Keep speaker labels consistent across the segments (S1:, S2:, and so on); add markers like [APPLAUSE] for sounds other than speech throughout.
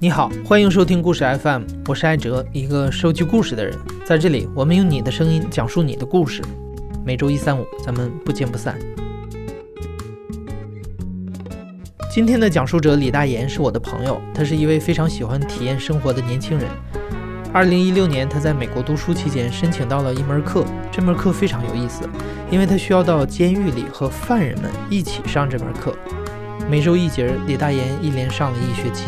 S1: 你好，欢迎收听故事 FM，我是艾哲，一个收集故事的人。在这里，我们用你的声音讲述你的故事。每周一、三、五，咱们不见不散。今天的讲述者李大岩是我的朋友，他是一位非常喜欢体验生活的年轻人。二零一六年，他在美国读书期间申请到了一门课，这门课非常有意思，因为他需要到监狱里和犯人们一起上这门课，每周一节，李大岩一连上了一学期。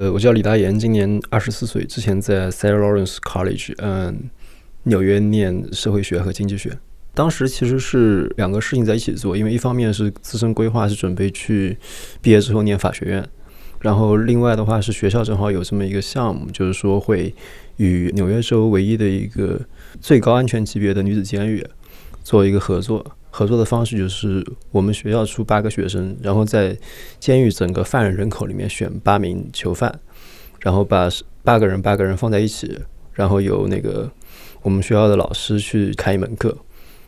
S2: 呃，我叫李大岩，今年二十四岁。之前在 Sarah Lawrence College，嗯，纽约念社会学和经济学。当时其实是两个事情在一起做，因为一方面是自身规划是准备去毕业之后念法学院，然后另外的话是学校正好有这么一个项目，就是说会与纽约州唯一的一个最高安全级别的女子监狱做一个合作。合作的方式就是我们学校出八个学生，然后在监狱整个犯人人口里面选八名囚犯，然后把八个人八个人放在一起，然后由那个我们学校的老师去开一门课，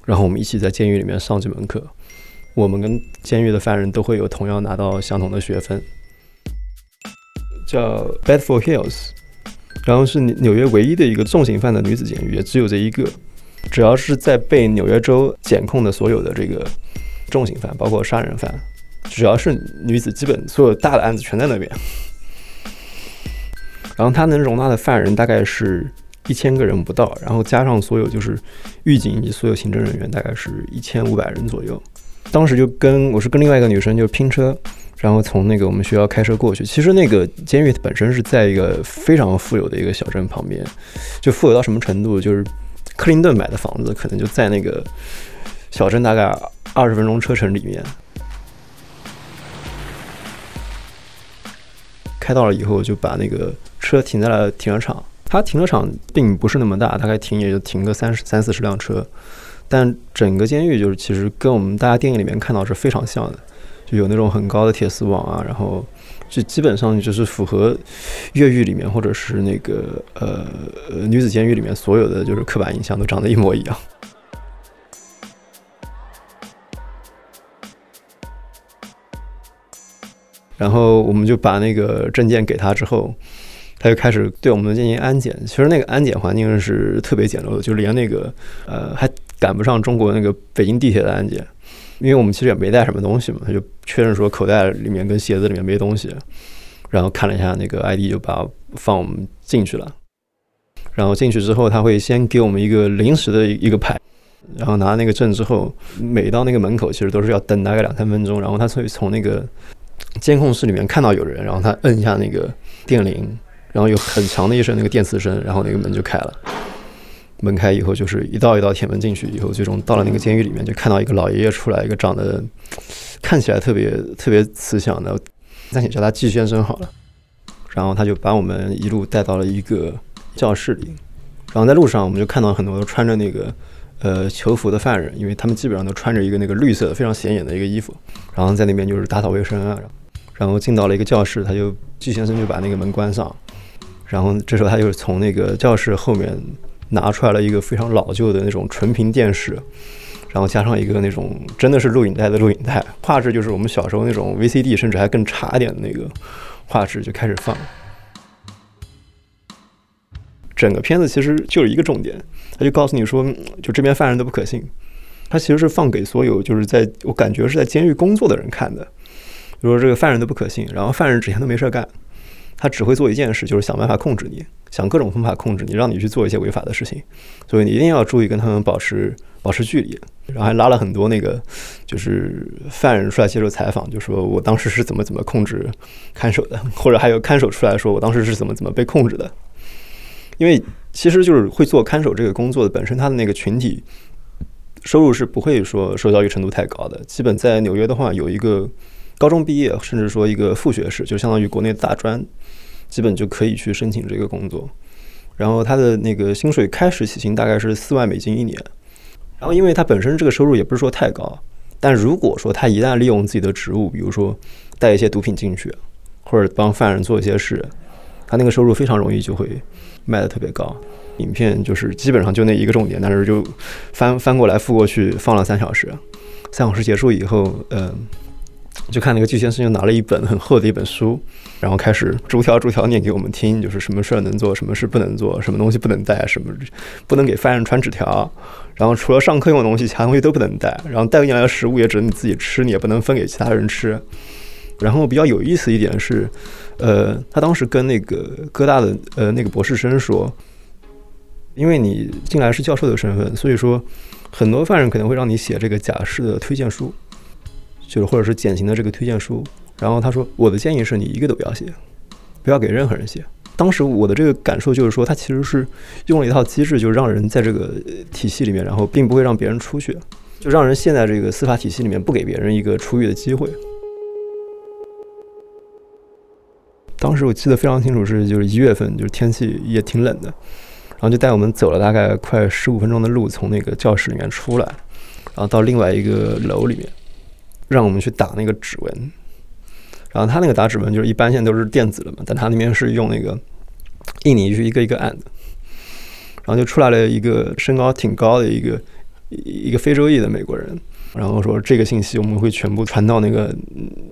S2: 然后我们一起在监狱里面上这门课。我们跟监狱的犯人都会有同样拿到相同的学分，叫 Bedford Hills，然后是纽约唯一的一个重刑犯的女子监狱，也只有这一个。只要是在被纽约州检控的所有的这个重刑犯，包括杀人犯，只要是女子，基本所有大的案子全在那边。然后它能容纳的犯人大概是一千个人不到，然后加上所有就是狱警以及所有行政人员，大概是一千五百人左右。当时就跟我是跟另外一个女生就拼车，然后从那个我们学校开车过去。其实那个监狱本身是在一个非常富有的一个小镇旁边，就富有到什么程度，就是。克林顿买的房子可能就在那个小镇，大概二十分钟车程里面。开到了以后，就把那个车停在了停车场。它停车场并不是那么大，大概停也就停个三十三四十辆车。但整个监狱就是其实跟我们大家电影里面看到是非常像的，就有那种很高的铁丝网啊，然后。就基本上就是符合越狱里面，或者是那个呃女子监狱里面所有的就是刻板印象都长得一模一样。然后我们就把那个证件给他之后，他就开始对我们进行安检。其实那个安检环境是特别简陋的，就连那个呃还赶不上中国那个北京地铁的安检。因为我们其实也没带什么东西嘛，他就确认说口袋里面跟鞋子里面没东西，然后看了一下那个 ID 就把放我们进去了。然后进去之后，他会先给我们一个临时的一个牌，然后拿那个证之后，每到那个门口其实都是要等大概两三分钟，然后他会从那个监控室里面看到有人，然后他摁一下那个电铃，然后有很长的一声那个电磁声，然后那个门就开了。门开以后，就是一道一道铁门进去以后，最终到了那个监狱里面，就看到一个老爷爷出来，一个长得看起来特别特别慈祥的，暂且叫他季先生好了。然后他就把我们一路带到了一个教室里，然后在路上我们就看到很多穿着那个呃囚服的犯人，因为他们基本上都穿着一个那个绿色的非常显眼的一个衣服，然后在那边就是打扫卫生啊。然后进到了一个教室，他就季先生就把那个门关上，然后这时候他就从那个教室后面。拿出来了一个非常老旧的那种纯屏电视，然后加上一个那种真的是录影带的录影带，画质就是我们小时候那种 VCD，甚至还更差一点的那个画质就开始放。整个片子其实就是一个重点，他就告诉你说，就这边犯人都不可信。他其实是放给所有就是在我感觉是在监狱工作的人看的，就说这个犯人都不可信，然后犯人整天都没事干。他只会做一件事，就是想办法控制你，想各种方法控制你，让你去做一些违法的事情。所以你一定要注意跟他们保持保持距离。然后还拉了很多那个就是犯人出来接受采访，就说我当时是怎么怎么控制看守的，或者还有看守出来说我当时是怎么怎么被控制的。因为其实就是会做看守这个工作的本身，他的那个群体收入是不会说受教育程度太高的。基本在纽约的话，有一个。高中毕业，甚至说一个副学士，就相当于国内大专，基本就可以去申请这个工作。然后他的那个薪水开始起薪大概是四万美金一年。然后因为他本身这个收入也不是说太高，但如果说他一旦利用自己的职务，比如说带一些毒品进去，或者帮犯人做一些事，他那个收入非常容易就会卖的特别高。影片就是基本上就那一个重点，但是就翻翻过来覆过去放了三小时，三小时结束以后，嗯，就看那个巨先生就拿了一本很厚的一本书，然后开始逐条逐条念给我们听，就是什么事儿能做，什么事不能做，什么东西不能带，什么不能给犯人传纸条，然后除了上课用的东西，其他东西都不能带，然后带进来的食物也只能你自己吃，你也不能分给其他人吃。然后比较有意思一点是，呃，他当时跟那个哥大的呃那个博士生说。因为你进来是教授的身份，所以说很多犯人可能会让你写这个假释的推荐书，就是或者是减刑的这个推荐书。然后他说，我的建议是你一个都不要写，不要给任何人写。当时我的这个感受就是说，他其实是用了一套机制，就让人在这个体系里面，然后并不会让别人出去，就让人陷在这个司法体系里面，不给别人一个出狱的机会。当时我记得非常清楚，是就是一月份，就是天气也挺冷的。然后就带我们走了大概快十五分钟的路，从那个教室里面出来，然后到另外一个楼里面，让我们去打那个指纹。然后他那个打指纹就是一般现在都是电子的嘛，但他那边是用那个印尼去一个一个按的。然后就出来了一个身高挺高的一个一个非洲裔的美国人，然后说这个信息我们会全部传到那个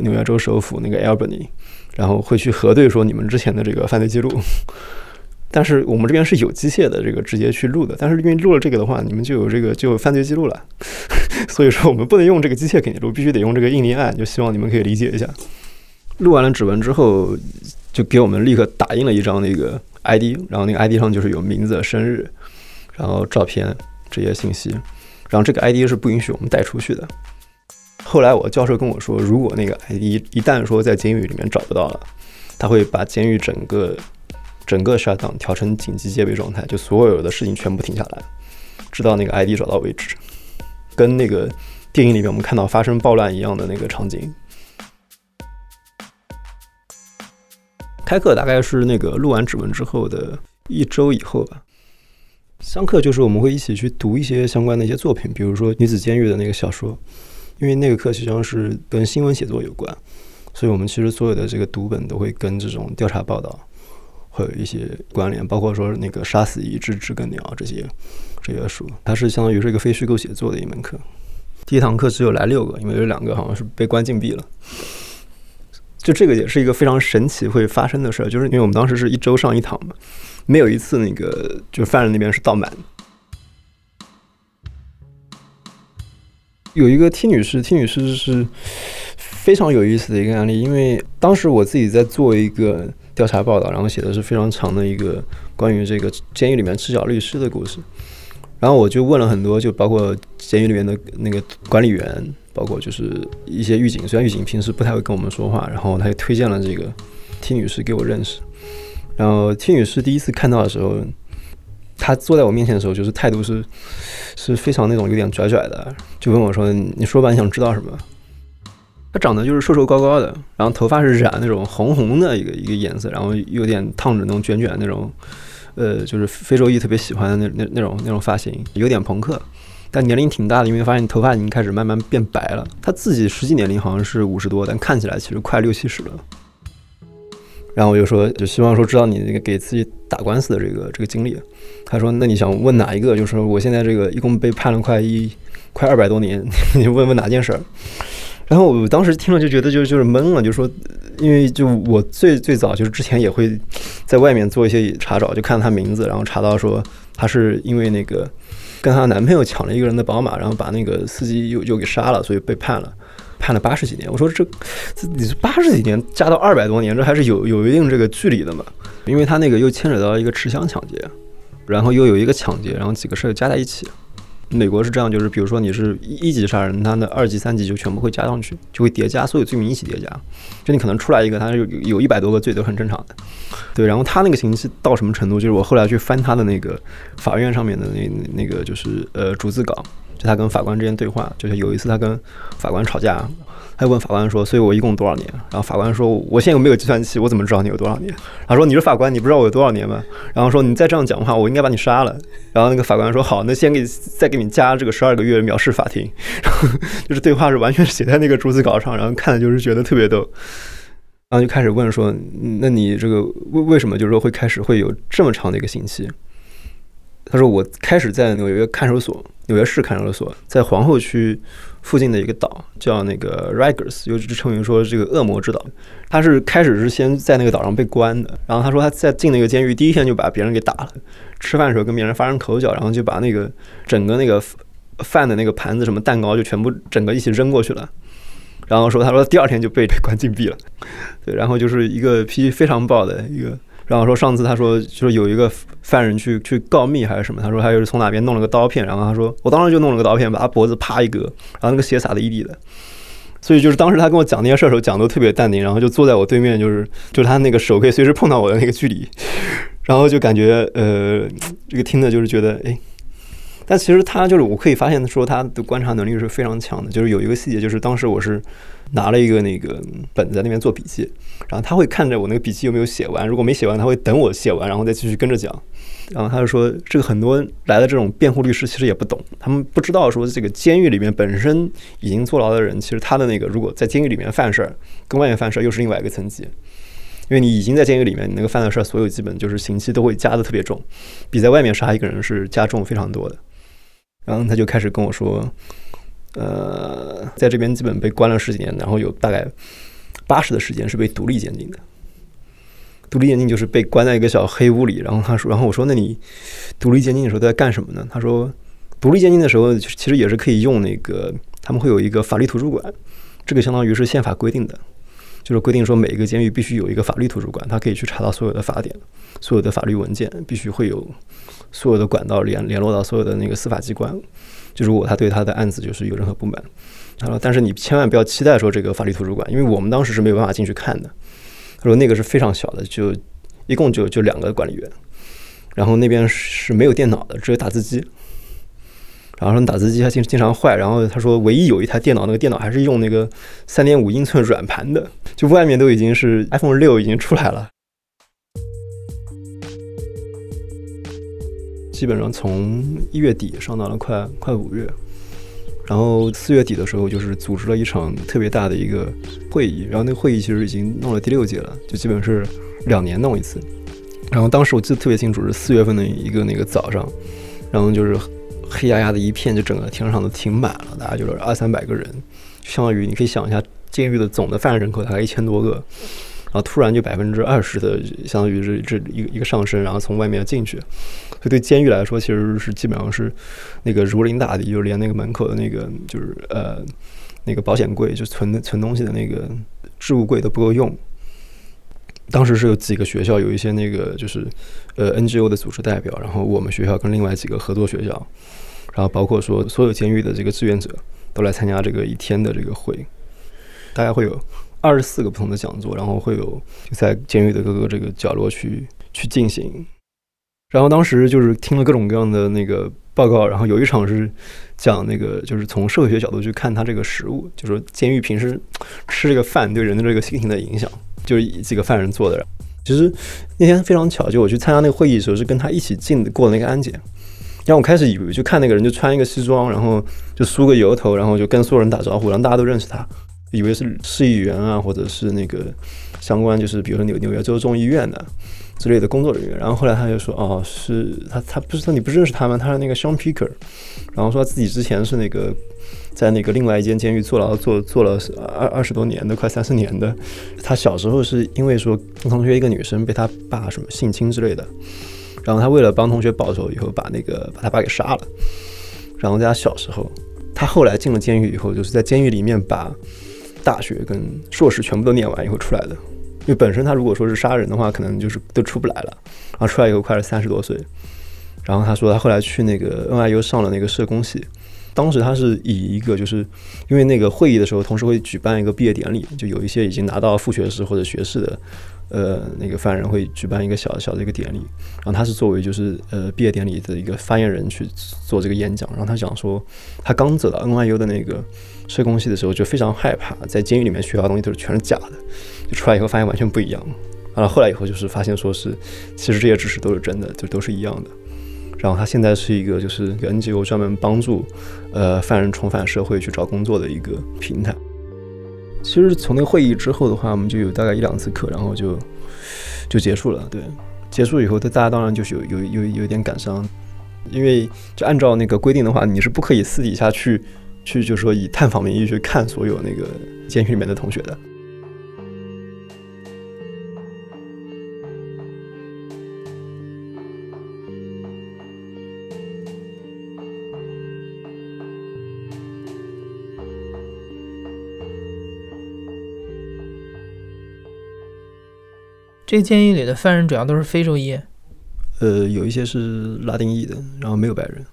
S2: 纽约州首府那个 Albany，然后会去核对说你们之前的这个犯罪记录。但是我们这边是有机械的，这个直接去录的。但是因为录了这个的话，你们就有这个就有犯罪记录了，[LAUGHS] 所以说我们不能用这个机械给你录，必须得用这个印泥案。就希望你们可以理解一下。录完了指纹之后，就给我们立刻打印了一张那个 ID，然后那个 ID 上就是有名字、生日，然后照片这些信息。然后这个 ID 是不允许我们带出去的。后来我教授跟我说，如果那个 ID 一旦说在监狱里面找不到了，他会把监狱整个。整个 shutdown 调成紧急戒备状态，就所有的事情全部停下来，直到那个 ID 找到为止。跟那个电影里面我们看到发生暴乱一样的那个场景。开课大概是那个录完指纹之后的一周以后吧。上课就是我们会一起去读一些相关的一些作品，比如说女子监狱的那个小说，因为那个课实际上是跟新闻写作有关，所以我们其实所有的这个读本都会跟这种调查报道。会有一些关联，包括说那个杀死一只知更鸟这些这些书，它是相当于是一个非虚构写作的一门课。第一堂课只有来六个，因为有两个好像是被关禁闭了。就这个也是一个非常神奇会发生的事儿，就是因为我们当时是一周上一堂嘛，没有一次那个就犯人那边是倒满。有一个 T 女士，T 女士是非常有意思的一个案例，因为当时我自己在做一个。调查报道，然后写的是非常长的一个关于这个监狱里面赤脚律师的故事。然后我就问了很多，就包括监狱里面的那个管理员，包括就是一些狱警。虽然狱警平时不太会跟我们说话，然后他也推荐了这个 T 女士给我认识。然后 T 女士第一次看到的时候，她坐在我面前的时候，就是态度是是非常那种有点拽拽的，就问我说：“你说吧，你想知道什么？”他长得就是瘦瘦高高的，然后头发是染那种红红的一个一个颜色，然后有点烫着那种卷卷那种，呃，就是非洲裔特别喜欢的那那那种那种发型，有点朋克，但年龄挺大的，因为发现头发已经开始慢慢变白了。他自己实际年龄好像是五十多，但看起来其实快六七十了。然后我就说，就希望说知道你那个给自己打官司的这个这个经历。他说，那你想问哪一个？就是说我现在这个一共被判了快一快二百多年，[LAUGHS] 你问问哪件事儿？然后我当时听了就觉得就就是懵了，就说，因为就我最最早就是之前也会在外面做一些查找，就看他名字，然后查到说他是因为那个跟她男朋友抢了一个人的宝马，然后把那个司机又又给杀了，所以被判了，判了八十几年。我说这这你八十几年加到二百多年，这还是有有一定这个距离的嘛？因为他那个又牵扯到一个持枪抢劫，然后又有一个抢劫，然后几个事儿加在一起。美国是这样，就是比如说你是一级杀人，他的二级、三级就全部会加上去，就会叠加，所有罪名一起叠加。就你可能出来一个，他有有一百多个罪都很正常的。对，然后他那个刑期到什么程度？就是我后来去翻他的那个法院上面的那那个就是呃逐字稿，就他跟法官之间对话，就是有一次他跟法官吵架。他问法官说：“所以我一共多少年？”然后法官说：“我现在又没有计算器，我怎么知道你有多少年？”他说：“你是法官，你不知道我有多少年吗？”然后说：“你再这样讲的话，我应该把你杀了。”然后那个法官说：“好，那先给再给你加这个十二个月藐视法庭。”就是对话是完全写在那个逐字稿上，然后看的就是觉得特别逗。然后就开始问说，那你这个为为什么就是说会开始会有这么长的一个刑期？他说我开始在纽约看守所，纽约市看守所，在皇后区附近的一个岛叫那个 Rikers，又称为说这个恶魔之岛。他是开始是先在那个岛上被关的，然后他说他在进那个监狱第一天就把别人给打了，吃饭的时候跟别人发生口角，然后就把那个整个那个饭的那个盘子什么蛋糕就全部整个一起扔过去了。然后说他说第二天就被关禁闭了，对，然后就是一个脾气非常暴的一个。然后说上次他说就是有一个犯人去去告密还是什么，他说他又是从哪边弄了个刀片，然后他说我当时就弄了个刀片把他脖子啪一割，然后那个血洒的一地的。所以就是当时他跟我讲那些事儿的时候讲都特别淡定，然后就坐在我对面，就是就他那个手可以随时碰到我的那个距离，[LAUGHS] 然后就感觉呃这个听的就是觉得哎。但 [TSK] 其实他就是，我可以发现说他的观察能力是非常强的。就是有一个细节，就是当时我是拿了一个那个本子在那边做笔记，然后他会看着我那个笔记有没有写完，如果没写完，他会等我写完，然后再继续跟着讲。然后他就说，这个很多来的这种辩护律师其实也不懂，他们不知道说这个监狱里面本身已经坐牢的人，其实他的那个如果在监狱里面犯事儿，跟外面犯事儿又是另外一个层级。因为你已经在监狱里面，你那个犯的事儿，所有基本就是刑期都会加的特别重，比在外面杀一个人是加重非常多的。然后他就开始跟我说，呃，在这边基本被关了十几年，然后有大概八十的时间是被独立监禁的。独立监禁就是被关在一个小黑屋里。然后他说，然后我说，那你独立监禁的时候都在干什么呢？他说，独立监禁的时候其实也是可以用那个，他们会有一个法律图书馆，这个相当于是宪法规定的，就是规定说每一个监狱必须有一个法律图书馆，他可以去查到所有的法典、所有的法律文件，必须会有。所有的管道联联络到所有的那个司法机关，就如果他对他的案子就是有任何不满，他说，但是你千万不要期待说这个法律图书馆，因为我们当时是没有办法进去看的。他说那个是非常小的，就一共就就两个管理员，然后那边是没有电脑的，只有打字机。然后说打字机还经经常坏，然后他说唯一有一台电脑，那个电脑还是用那个三点五英寸软盘的，就外面都已经是 iPhone 六已经出来了。基本上从一月底上到了快快五月，然后四月底的时候就是组织了一场特别大的一个会议，然后那个会议其实已经弄了第六届了，就基本是两年弄一次。然后当时我记得特别清楚是四月份的一个那个早上，然后就是黑压压的一片，就整个停车场都停满了，大概就是二三百个人，相当于你可以想一下，监狱的总的犯人人口大概一千多个。然后突然就百分之二十的，相当于是这一个一个上升，然后从外面进去，所以对监狱来说，其实是基本上是那个如临大敌，就是连那个门口的那个就是呃那个保险柜，就存存东西的那个置物柜都不够用。当时是有几个学校有一些那个就是呃 NGO 的组织代表，然后我们学校跟另外几个合作学校，然后包括说所有监狱的这个志愿者都来参加这个一天的这个会，大概会有。二十四个不同的讲座，然后会有在监狱的各个这个角落去去进行。然后当时就是听了各种各样的那个报告，然后有一场是讲那个就是从社会学角度去看他这个食物，就说监狱平时吃这个饭对人的这个心情的影响，就是几个犯人做的。其实那天非常巧，就我去参加那个会议的时候是跟他一起进过那个安检。然后我开始以为就看那个人就穿一个西装，然后就梳个油头，然后就跟所有人打招呼，然后大家都认识他。以为是市议员啊，或者是那个相关，就是比如说纽纽约州众议院的之类的工作人员。然后后来他就说：“哦，是他，他不是说你不认识他吗？他是那个 Sean Picker。”然后说自己之前是那个在那个另外一间监狱坐牢，坐坐了二二十多年的，快三四年的。他小时候是因为说跟同学一个女生被他爸什么性侵之类的，然后他为了帮同学报仇，以后把那个把他爸给杀了。然后在他小时候，他后来进了监狱以后，就是在监狱里面把。大学跟硕士全部都念完以后出来的，因为本身他如果说是杀人的话，可能就是都出不来了。然后出来以后快了三十多岁，然后他说他后来去那个 NIU 上了那个社工系，当时他是以一个就是因为那个会议的时候，同时会举办一个毕业典礼，就有一些已经拿到副学士或者学士的。呃，那个犯人会举办一个小小的一个典礼，然后他是作为就是呃毕业典礼的一个发言人去做这个演讲，然后他讲说，他刚走到 NYU 的那个社工系的时候就非常害怕，在监狱里面学到的东西都是全是假的，就出来以后发现完全不一样，然后后来以后就是发现说是其实这些知识都是真的，就都是一样的，然后他现在是一个就是 NGO 专门帮助呃犯人重返社会去找工作的一个平台。其实从那个会议之后的话，我们就有大概一两次课，然后就就结束了。对，结束以后，他大家当然就是有有有有一点感伤，因为就按照那个规定的话，你是不可以私底下去去，就是说以探访名义去看所有那个监狱里面的同学的。
S1: 这监狱里的犯人主要都是非洲裔，
S2: 呃，有一些是拉丁裔的，然后没有白人。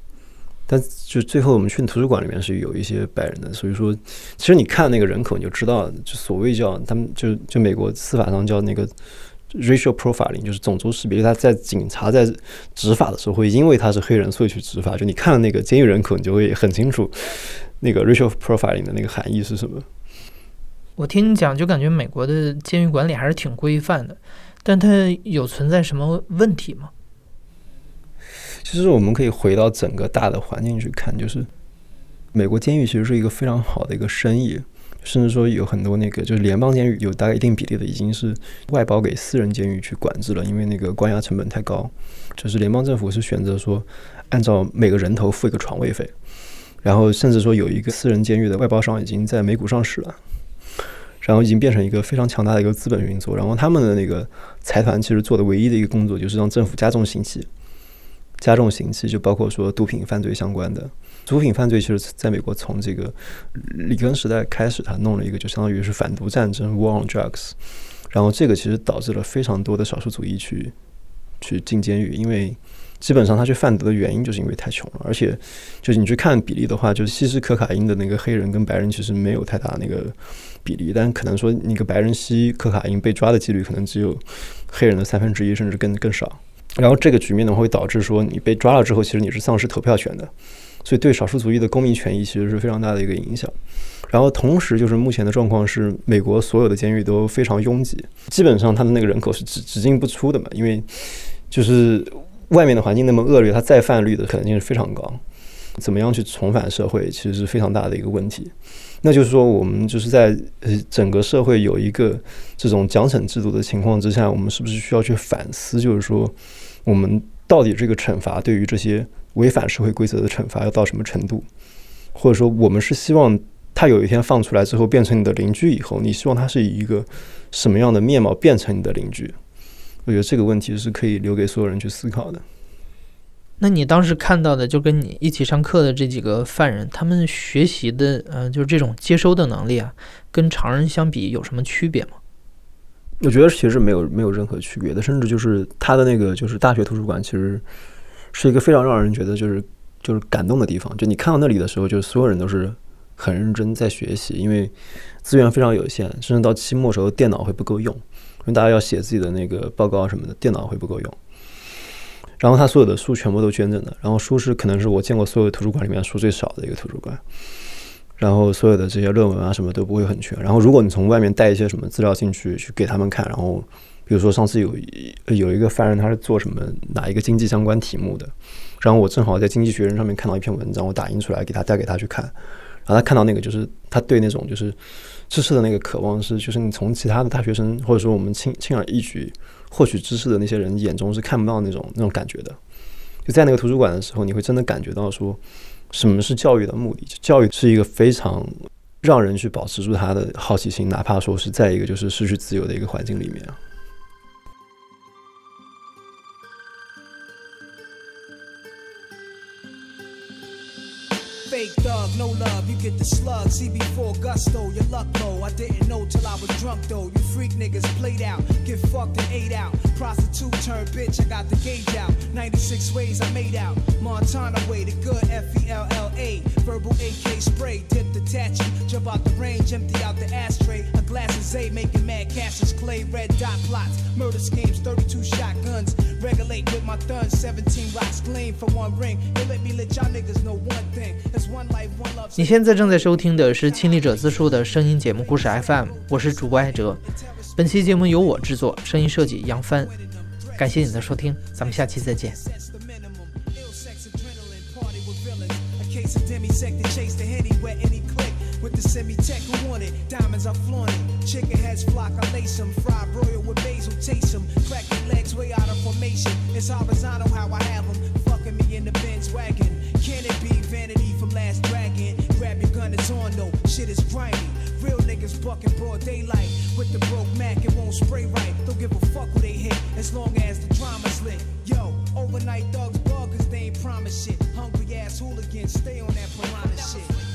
S2: 但就最后我们去图书馆里面是有一些白人的，所以说，其实你看那个人口你就知道，就所谓叫他们就就美国司法上叫那个 racial profiling，就是种族识别。他在警察在执法的时候会因为他是黑人所以去执法。就你看了那个监狱人口，你就会很清楚那个 racial profiling 的那个含义是什么。
S1: 我听你讲，就感觉美国的监狱管理还是挺规范的，但它有存在什么问题吗？
S2: 其实我们可以回到整个大的环境去看，就是美国监狱其实是一个非常好的一个生意，甚至说有很多那个就是联邦监狱有大概一定比例的已经是外包给私人监狱去管制了，因为那个关押成本太高，就是联邦政府是选择说按照每个人头付一个床位费，然后甚至说有一个私人监狱的外包商已经在美股上市了。然后已经变成一个非常强大的一个资本运作，然后他们的那个财团其实做的唯一的一个工作就是让政府加重刑期，加重刑期就包括说毒品犯罪相关的，毒品犯罪其实在美国从这个里根时代开始，他弄了一个就相当于是反毒战争 （War on Drugs），然后这个其实导致了非常多的少数族裔去去进监狱，因为。基本上他去贩毒的原因就是因为太穷了，而且就是你去看比例的话，就是吸食可卡因的那个黑人跟白人其实没有太大那个比例，但可能说那个白人吸可卡因被抓的几率可能只有黑人的三分之一甚至更更少。然后这个局面呢会导致说你被抓了之后，其实你是丧失投票权的，所以对少数族裔的公民权益其实是非常大的一个影响。然后同时就是目前的状况是，美国所有的监狱都非常拥挤，基本上他的那个人口是只只进不出的嘛，因为就是。外面的环境那么恶劣，他再犯率的可能性是非常高。怎么样去重返社会，其实是非常大的一个问题。那就是说，我们就是在整个社会有一个这种奖惩制度的情况之下，我们是不是需要去反思？就是说，我们到底这个惩罚对于这些违反社会规则的惩罚要到什么程度？或者说，我们是希望他有一天放出来之后变成你的邻居以后，你希望他是以一个什么样的面貌变成你的邻居？我觉得这个问题是可以留给所有人去思考的。
S1: 那你当时看到的，就跟你一起上课的这几个犯人，他们学习的，嗯，就是这种接收的能力啊，跟常人相比有什么区别吗？
S2: 我觉得其实没有没有任何区别的，甚至就是他的那个就是大学图书馆，其实是一个非常让人觉得就是就是感动的地方。就你看到那里的时候，就是所有人都是很认真在学习，因为资源非常有限，甚至到期末时候电脑会不够用。因为大家要写自己的那个报告什么的，电脑会不够用。然后他所有的书全部都捐赠的，然后书是可能是我见过所有图书馆里面书最少的一个图书馆。然后所有的这些论文啊什么都不会很全。然后如果你从外面带一些什么资料进去去给他们看，然后比如说上次有有一个犯人他是做什么哪一个经济相关题目的，然后我正好在《经济学人》上面看到一篇文章，我打印出来给他带给他去看。然后他看到那个就是他对那种就是。知识的那个渴望是，就是你从其他的大学生或者说我们轻轻而易举获取知识的那些人眼中是看不到那种那种感觉的。就在那个图书馆的时候，你会真的感觉到说，什么是教育的目的？教育是一个非常让人去保持住他的好奇心，哪怕说是在一个就是失去自由的一个环境里面。Thug, no love, you get the slug. See before gusto, your luck low. I didn't know till I was drunk though. You freak niggas played out, get fucked and ate out. Prostitute turned bitch, I got the gauge out. 96 ways I made out. Montana way, the good F E L L A. Verbal AK spray, dip the tattoo. Jump out the range, empty out the ashtray. A glass of Z making mad cashes, clay, red dot plots. Murder schemes, 32 shotguns. Regulate with my thuns, 17 rocks gleam for one ring. They let me let y'all niggas know one thing. 你现在正在收听的是亲历者自述的声音节目故事 FM，我是主播艾哲。本期节目由我制作，声音设计杨帆。感谢你的收听，咱们下期再见。
S3: canitbe last dragon. Grab your gun, it's on though. Shit is grimy. Real niggas bucking broad daylight. With the broke Mac, it won't spray right. Don't give a fuck who they hit, as long as the drama's lit. Yo, overnight thugs buggers, they ain't promise shit. Hungry ass hooligans, stay on that piranha shit.